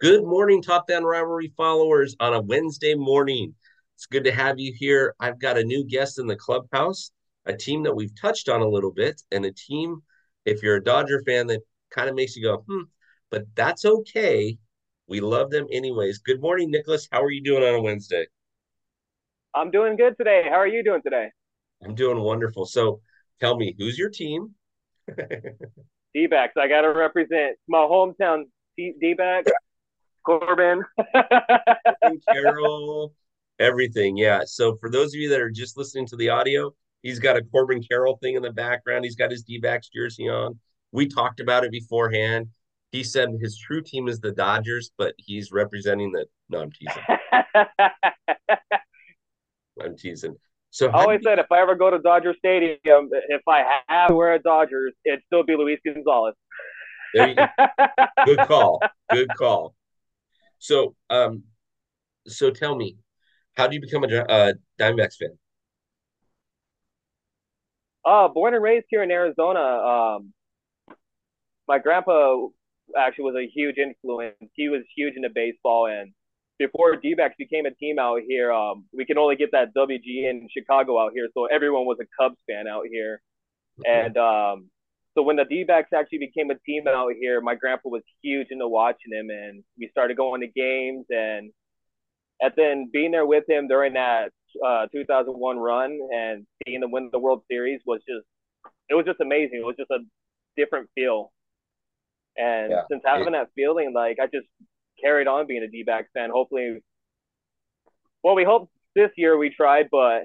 Good morning, Top Down Rivalry followers on a Wednesday morning. It's good to have you here. I've got a new guest in the clubhouse, a team that we've touched on a little bit, and a team, if you're a Dodger fan, that kind of makes you go, hmm, but that's okay. We love them anyways. Good morning, Nicholas. How are you doing on a Wednesday? I'm doing good today. How are you doing today? I'm doing wonderful. So tell me, who's your team? D-backs. I got to represent my hometown D-backs. Corbin. Carroll, everything. Yeah. So for those of you that are just listening to the audio, he's got a Corbin Carroll thing in the background. He's got his D-backs jersey on. We talked about it beforehand. He said his true team is the Dodgers, but he's representing the. No, I'm teasing. I'm teasing. So I always you... said if I ever go to Dodger Stadium, if I have to wear a Dodgers, it'd still be Luis Gonzalez. There you go. Good call. Good call. So, um, so tell me, how do you become a uh, Diamondbacks fan? Uh, born and raised here in Arizona. Um, my grandpa actually was a huge influence. He was huge into baseball, and before D-backs became a team out here, um, we could only get that WGN Chicago out here, so everyone was a Cubs fan out here. Mm-hmm. And um, so when the D-backs actually became a team out here, my grandpa was huge into watching him, and we started going to games, and and then being there with him during that uh, 2001 run and seeing them win the World Series was just it was just amazing. It was just a different feel, and yeah. since having that feeling, like I just carried on being a D-backs fan. Hopefully, well, we hope this year we tried, but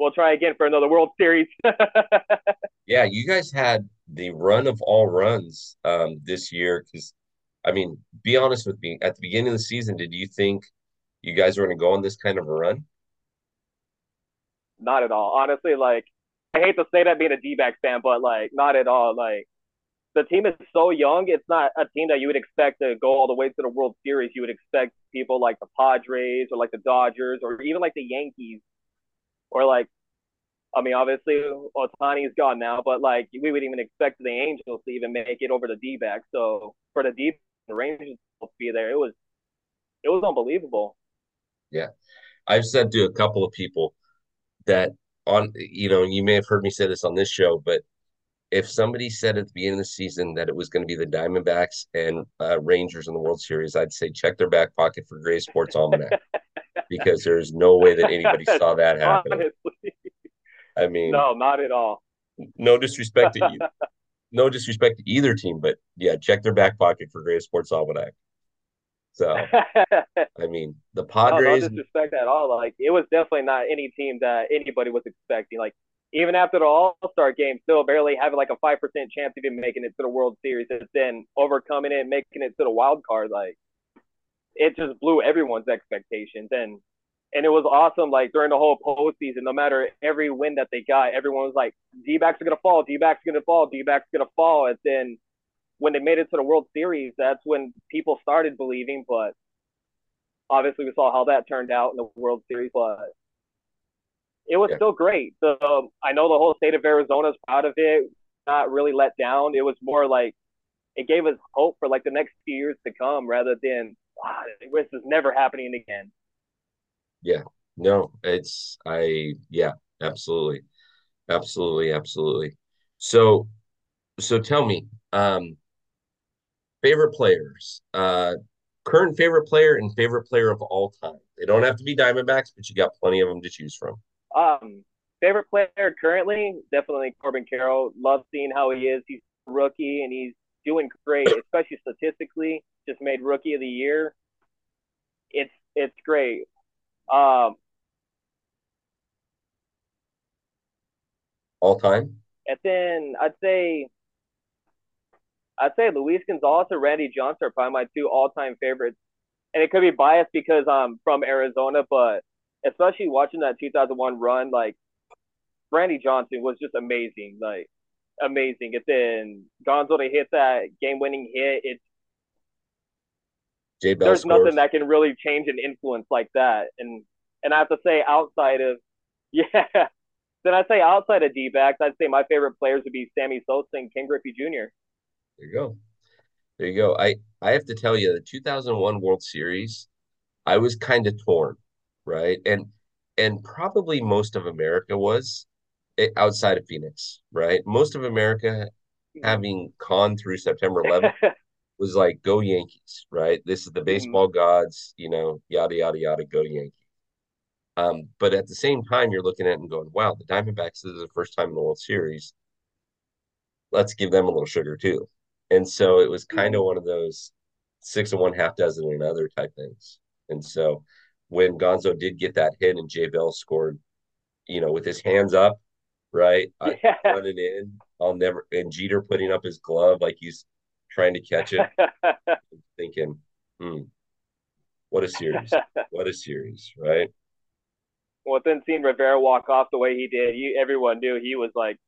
we'll try again for another World Series. yeah, you guys had the run of all runs um, this year because, I mean, be honest with me. At the beginning of the season, did you think you guys were going to go on this kind of a run? Not at all. Honestly, like I hate to say that being a D-back fan, but like not at all. Like the team is so young. It's not a team that you would expect to go all the way to the World Series. You would expect people like the Padres or like the Dodgers or even like the Yankees or like, I mean, obviously Ohtani's gone now, but like we wouldn't even expect the Angels to even make it over the D back. So for the D Rangers to be there, it was it was unbelievable. Yeah, I've said to a couple of people that on you know you may have heard me say this on this show, but if somebody said at the beginning of the season that it was going to be the Diamondbacks and uh, Rangers in the World Series, I'd say check their back pocket for Grays Sports Almanac because there's no way that anybody saw that happen. I mean, no, not at all. No disrespect to you, no disrespect to either team, but yeah, check their back pocket for Grays Sports Almanac. So, I mean, the Padres. No, no disrespect at all. Like, it was definitely not any team that anybody was expecting. Like, even after the All Star game, still barely having like a five percent chance of even making it to the World Series, and then overcoming it, making it to the wild card. Like, it just blew everyone's expectations. And and it was awesome. Like during the whole postseason, no matter every win that they got, everyone was like, "D backs are gonna fall, D backs are gonna fall, D backs are gonna fall." And then when they made it to the World Series, that's when people started believing. But obviously, we saw how that turned out in the World Series. But it was yeah. still great. So um, I know the whole state of Arizona is proud of it. Not really let down. It was more like it gave us hope for like the next few years to come, rather than ah, this is never happening again. Yeah. No, it's I yeah, absolutely. Absolutely, absolutely. So so tell me, um favorite players. Uh current favorite player and favorite player of all time. They don't have to be Diamondbacks, but you got plenty of them to choose from. Um favorite player currently, definitely Corbin Carroll. Love seeing how he is. He's a rookie and he's doing great, especially statistically. Just made rookie of the year. It's it's great. Um, all time. And then I'd say I'd say Luis Gonzalez or Randy Johnson are probably my two all time favorites. And it could be biased because I'm from Arizona, but especially watching that 2001 run, like Randy Johnson was just amazing, like amazing. And then Gonzo to hit that game winning hit, it's Jay Bell there's scores. nothing that can really change an influence like that. And and I have to say outside of yeah, then I'd say outside of D backs, I'd say my favorite players would be Sammy Sosa and Ken Griffey Jr. There you go. There you go. I I have to tell you, the 2001 World Series, I was kind of torn, right? And and probably most of America was eh, outside of Phoenix, right? Most of America having gone through September 11th was like, go Yankees, right? This is the baseball gods, you know, yada, yada, yada, go Yankees. Um, but at the same time, you're looking at it and going, wow, the Diamondbacks this is the first time in the World Series. Let's give them a little sugar too. And so it was kind of one of those six and one, half dozen and other type things. And so when Gonzo did get that hit and Jay Bell scored, you know, with his hands up, right, yeah. running in, I'll never, and Jeter putting up his glove like he's trying to catch it, thinking, hmm, what a series. what a series, right? Well, then seeing Rivera walk off the way he did, he, everyone knew he was like,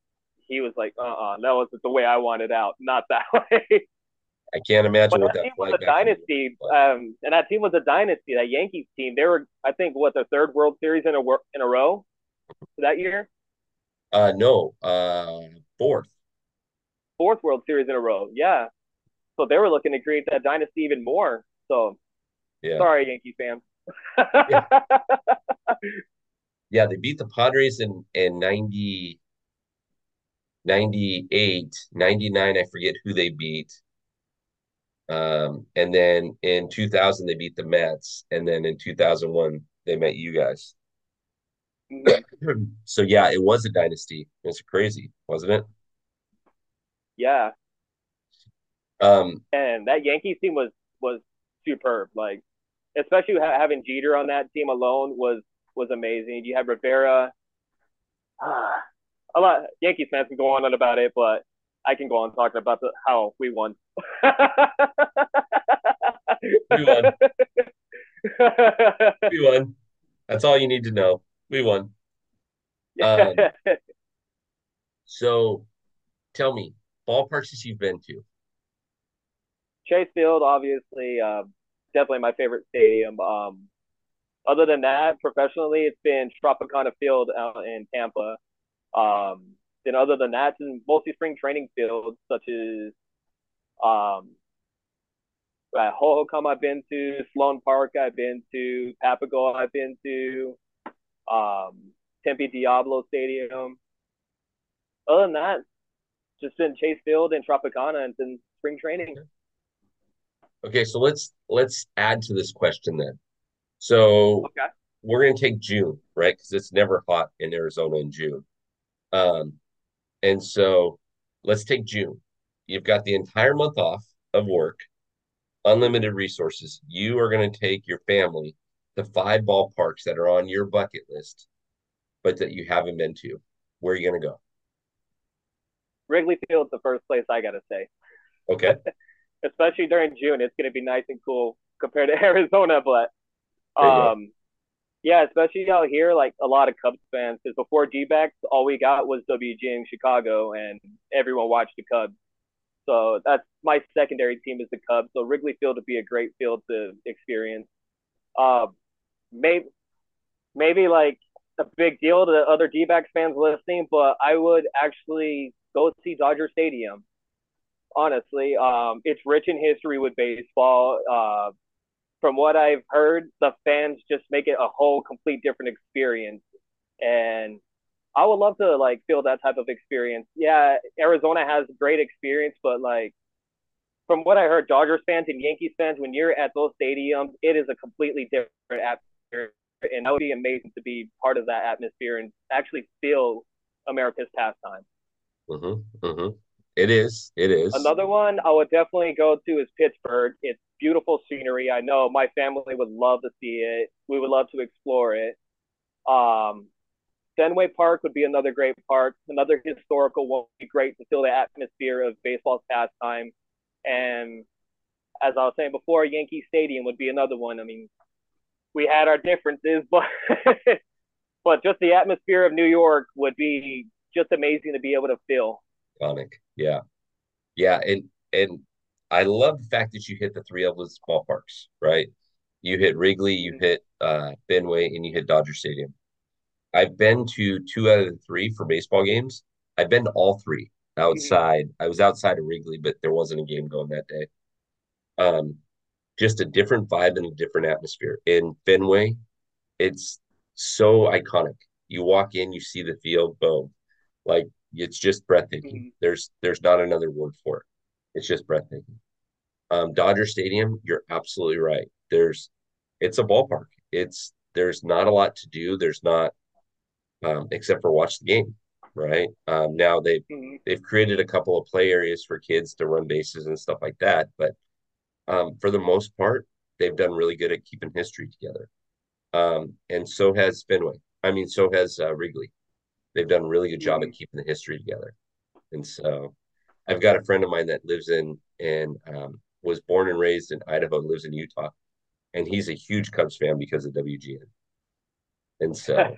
he was like, uh uh-uh, that wasn't the way I wanted out, not that way. I can't imagine but what that, team was a dynasty. Um, and that team was a dynasty. That Yankees team, they were, I think, what the third World Series in a in a row that year. Uh, no, uh, fourth. Fourth World Series in a row. Yeah. So they were looking to create that dynasty even more. So, yeah. sorry, Yankee fans. yeah. yeah, they beat the Padres in in 90, 98, 99, I forget who they beat. Um, and then in 2000 they beat the Mets, and then in 2001 they met you guys. Mm-hmm. so yeah, it was a dynasty. It's crazy, wasn't it? Yeah. Um, and that Yankees team was was superb. Like, especially having Jeter on that team alone was was amazing. You had Rivera. a lot Yankees fans can go on and about it, but I can go on talking about the, how we won. we won. we won. That's all you need to know. We won. Um, so, tell me, ballparks that you've been to. Chase Field, obviously, uh, definitely my favorite stadium. Um, other than that, professionally, it's been Tropicana Field out in Tampa. Um, then other than that, it's mostly spring training fields such as um, at Hohokam I've been to, Sloan Park I've been to, Papago I've been to, um, Tempe Diablo Stadium. Other than that, just in Chase Field and Tropicana and in spring training. Okay, so let's let's add to this question then. So okay. we're gonna take June, right? Because it's never hot in Arizona in June. Um, and so let's take June. You've got the entire month off of work, unlimited resources. You are going to take your family to five ballparks that are on your bucket list, but that you haven't been to. Where are you going to go? Wrigley Field's the first place I got to say. Okay. Especially during June, it's going to be nice and cool compared to Arizona, but um, yeah, especially out here, like a lot of Cubs fans, because before D backs, all we got was WGN Chicago, and everyone watched the Cubs. So that's my secondary team is the Cubs. So Wrigley Field would be a great field to experience. Uh, maybe, maybe like a big deal to other D backs fans listening, but I would actually go see Dodger Stadium. Honestly, um, it's rich in history with baseball. Uh, from what I've heard, the fans just make it a whole complete different experience. And I would love to like feel that type of experience. Yeah, Arizona has great experience, but like from what I heard, Dodgers fans and Yankees fans, when you're at those stadiums, it is a completely different atmosphere. And that would be amazing to be part of that atmosphere and actually feel America's pastime. Mm-hmm, mm-hmm. It is. It is. Another one I would definitely go to is Pittsburgh. It's beautiful scenery. I know my family would love to see it. We would love to explore it. Um, Fenway Park would be another great park. Another historical one would be great to feel the atmosphere of baseball's pastime. And as I was saying before, Yankee Stadium would be another one. I mean, we had our differences, but but just the atmosphere of New York would be just amazing to be able to feel. Iconic, yeah, yeah, and and I love the fact that you hit the three of those ballparks, right? You hit Wrigley, you mm-hmm. hit uh, Fenway, and you hit Dodger Stadium. I've been to two out of the three for baseball games. I've been to all three outside. Mm-hmm. I was outside of Wrigley, but there wasn't a game going that day. Um, just a different vibe and a different atmosphere. In Fenway, it's so iconic. You walk in, you see the field, boom. Like it's just breathtaking. Mm-hmm. There's there's not another word for it. It's just breathtaking. Um, Dodger Stadium, you're absolutely right. There's it's a ballpark. It's there's not a lot to do. There's not um, except for watch the game, right? Um, now they've mm-hmm. they've created a couple of play areas for kids to run bases and stuff like that, but um, for the most part, they've done really good at keeping history together. Um, and so has Fenway. I mean, so has uh, Wrigley. They've done a really good job at keeping the history together. And so, I've got a friend of mine that lives in and um, was born and raised in Idaho, lives in Utah, and he's a huge Cubs fan because of WGN. And so,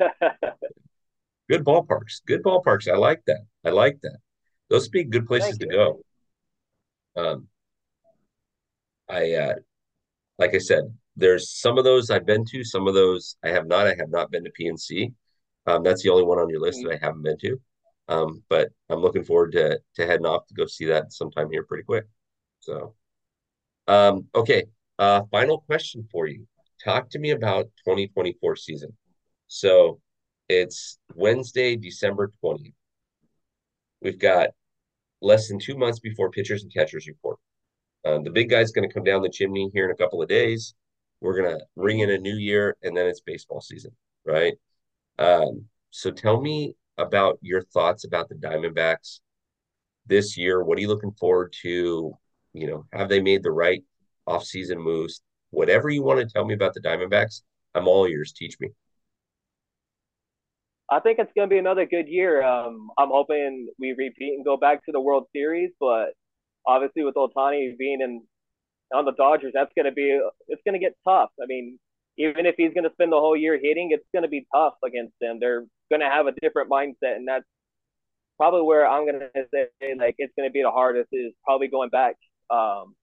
good ballparks, good ballparks. I like that. I like that. Those be good places to go. Um, I uh, like I said, there's some of those I've been to, some of those I have not. I have not been to PNC. Um, that's the only one on your list that I haven't been to. Um, but I'm looking forward to to heading off to go see that sometime here pretty quick. So, um, okay. Uh, final question for you. Talk to me about 2024 season. So, it's Wednesday, December 20th. We've got less than two months before pitchers and catchers report. Uh, the big guy's going to come down the chimney here in a couple of days. We're going to ring in a new year, and then it's baseball season, right? Um, so tell me about your thoughts about the Diamondbacks this year. What are you looking forward to? You know, have they made the right offseason moves? Whatever you want to tell me about the Diamondbacks, I'm all ears. Teach me. I think it's going to be another good year. Um, I'm hoping we repeat and go back to the World Series, but obviously with Ohtani being in on the Dodgers, that's going to be it's going to get tough. I mean, even if he's going to spend the whole year hitting, it's going to be tough against them. They're going to have a different mindset, and that's probably where I'm going to say like it's going to be the hardest is probably going back. Um,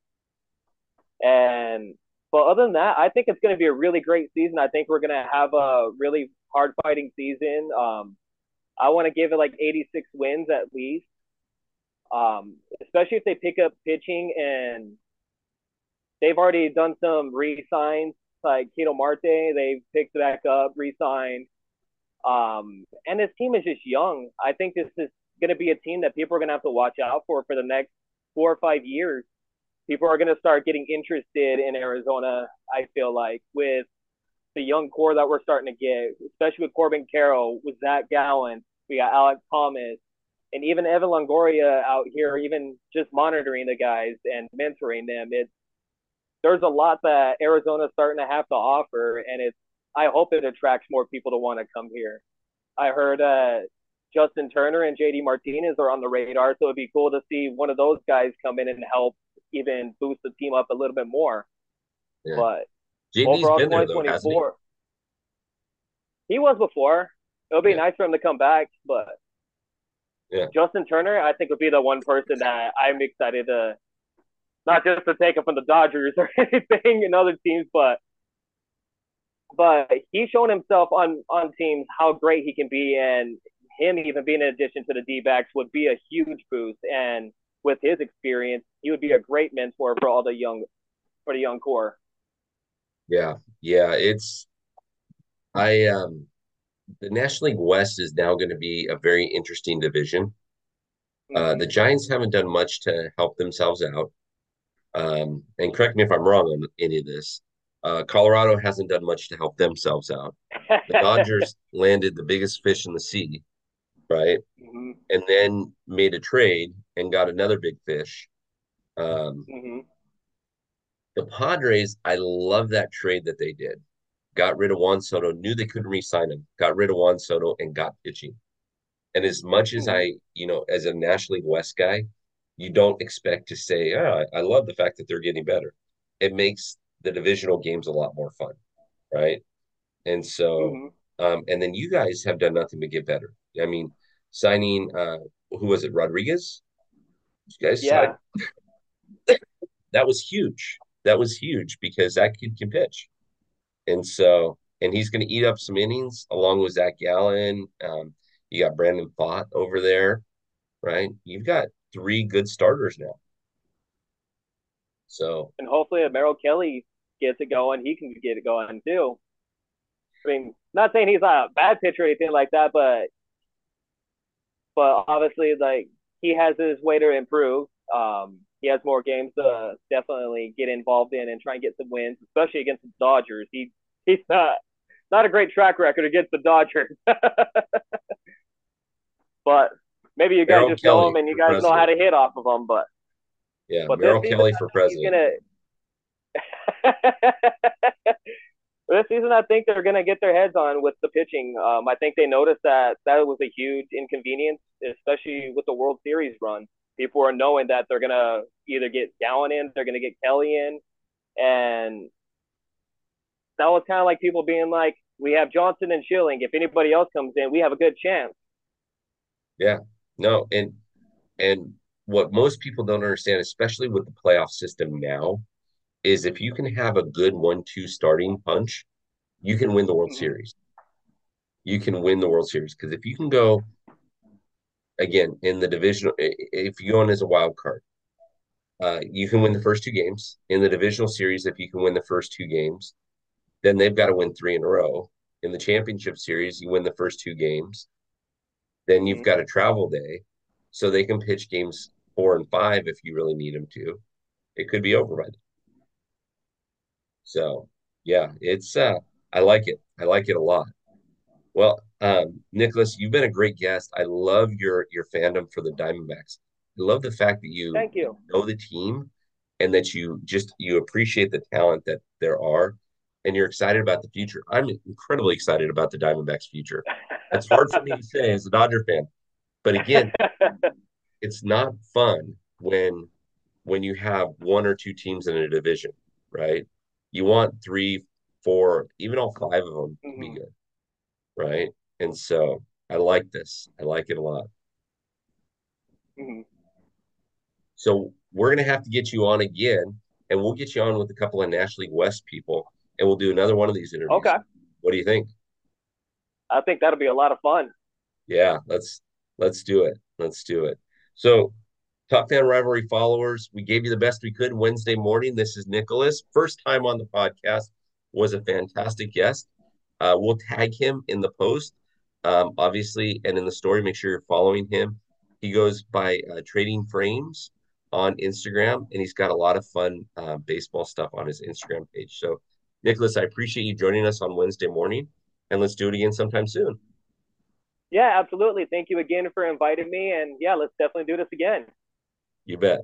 and but other than that, I think it's going to be a really great season. I think we're going to have a really hard fighting season. Um, I want to give it like 86 wins at least um, especially if they pick up pitching and they've already done some re-signs like Ketel Marte. They've picked back up, re-signed. Um, and this team is just young. I think this is going to be a team that people are going to have to watch out for for the next four or five years. People are going to start getting interested in Arizona. I feel like with the young core that we're starting to get, especially with Corbin Carroll, with Zach Gallen, we got Alek Thomas, and even Evan Longoria out here, even just monitoring the guys and mentoring them, it's there's a lot that Arizona's starting to have to offer, and it's I hope it attracts more people to want to come here. I heard uh, Justin Turner and JD Martinez are on the radar, so it'd be cool to see one of those guys come in and help even boost the team up a little bit more. Yeah. But JD's overall, been there though, he? he was before. It would be yeah. nice for him to come back, but yeah. Justin Turner, I think would be the one person that I'm excited to not just to take him from the Dodgers or anything and other teams, but but he's shown himself on on teams how great he can be, and him even being an addition to the D backs would be a huge boost. And with his experience, he would be a great mentor for all the young for the young core. Yeah, yeah, it's I um the National League West is now going to be a very interesting division. Uh, mm-hmm. Uh, the Giants haven't done much to help themselves out. Um, and correct me if I'm wrong on any of this. Uh, Colorado hasn't done much to help themselves out. The Dodgers landed the biggest fish in the sea, right? Mm-hmm. And then made a trade and got another big fish. Um, mm-hmm. The Padres, I love that trade that they did got rid of Juan Soto, knew they couldn't re-sign him, got rid of Juan Soto and got pitching. And as much as hmm. I, you know, as a National League West guy, you don't expect to say, oh, I love the fact that they're getting better. It makes the divisional games a lot more fun, right? And so, mm-hmm. um, and then you guys have done nothing but get better. I mean, signing, uh, who was it, Rodriguez? You guys, yeah, that was huge. That was huge because that kid can pitch. And so, and he's going to eat up some innings along with Zach Gallen. Um, you got Brandon Pfaadt over there, right? You've got three good starters now. So and hopefully if Merrill Kelly gets it going, he can get it going too. I mean, not saying he's a bad pitcher or anything like that, but but obviously like he has his way to improve. Um, he has more games to definitely get involved in and try and get some wins, especially against the Dodgers. He he's not not a great track record against the Dodgers. but maybe you guys Merrill just Kelly know him and you guys president. know how to hit off of him. But yeah, but Merrill Kelly for president. Gonna... this season, I think they're gonna get their heads on with the pitching. Um, I think they noticed that that was a huge inconvenience, especially with the World Series run. People are knowing that they're gonna either get Gallen in, they're gonna get Kelly in, and that was kind of like people being like, "We have Johnson and Schilling. If anybody else comes in, we have a good chance." Yeah, no, and and what most people don't understand, especially with the playoff system now, is if you can have a good one-two starting punch, you can win the World mm-hmm. Series. You can win the World Series because if you can go again in the divisional, if you go in as a wild card, uh, you can win the first two games in the divisional series. If you can win the first two games, then they've got to win three in a row. In the championship series, you win the first two games. Then you've mm-hmm. got a travel day, so they can pitch games four and five if you really need them to. It could be over by then. So yeah, it's uh I like it. I like it a lot. Well, um, Nicholas, you've been a great guest. I love your your fandom for the Diamondbacks. I love the fact that you thank you know the team and that you just you appreciate the talent that there are and you're excited about the future. I'm incredibly excited about the Diamondbacks future. It's hard for me to say as a Dodger fan. But again, it's not fun when when you have one or two teams in a division, right? You want three, four, even all five of them to be mm-hmm. good, right? And so I like this. I like it a lot. Mm-hmm. So we're gonna have to get you on again, and we'll get you on with a couple of National League West people, and we'll do another one of these interviews. Okay. What do you think? I think that'll be a lot of fun. Yeah, let's let's do it. Let's do it. So, Top Fan Rivalry followers, we gave you the best we could Wednesday morning. This is Nicholas. First time on the podcast, was a fantastic guest. Uh, we'll tag him in the post, um, obviously, and in the story. Make sure you're following him. He goes by uh, Trading Frames on Instagram, and he's got a lot of fun uh, baseball stuff on his Instagram page. So, Nicholas, I appreciate you joining us on Wednesday morning, and let's do it again sometime soon. Yeah, absolutely. Thank you again for inviting me. And yeah, let's definitely do this again. You bet.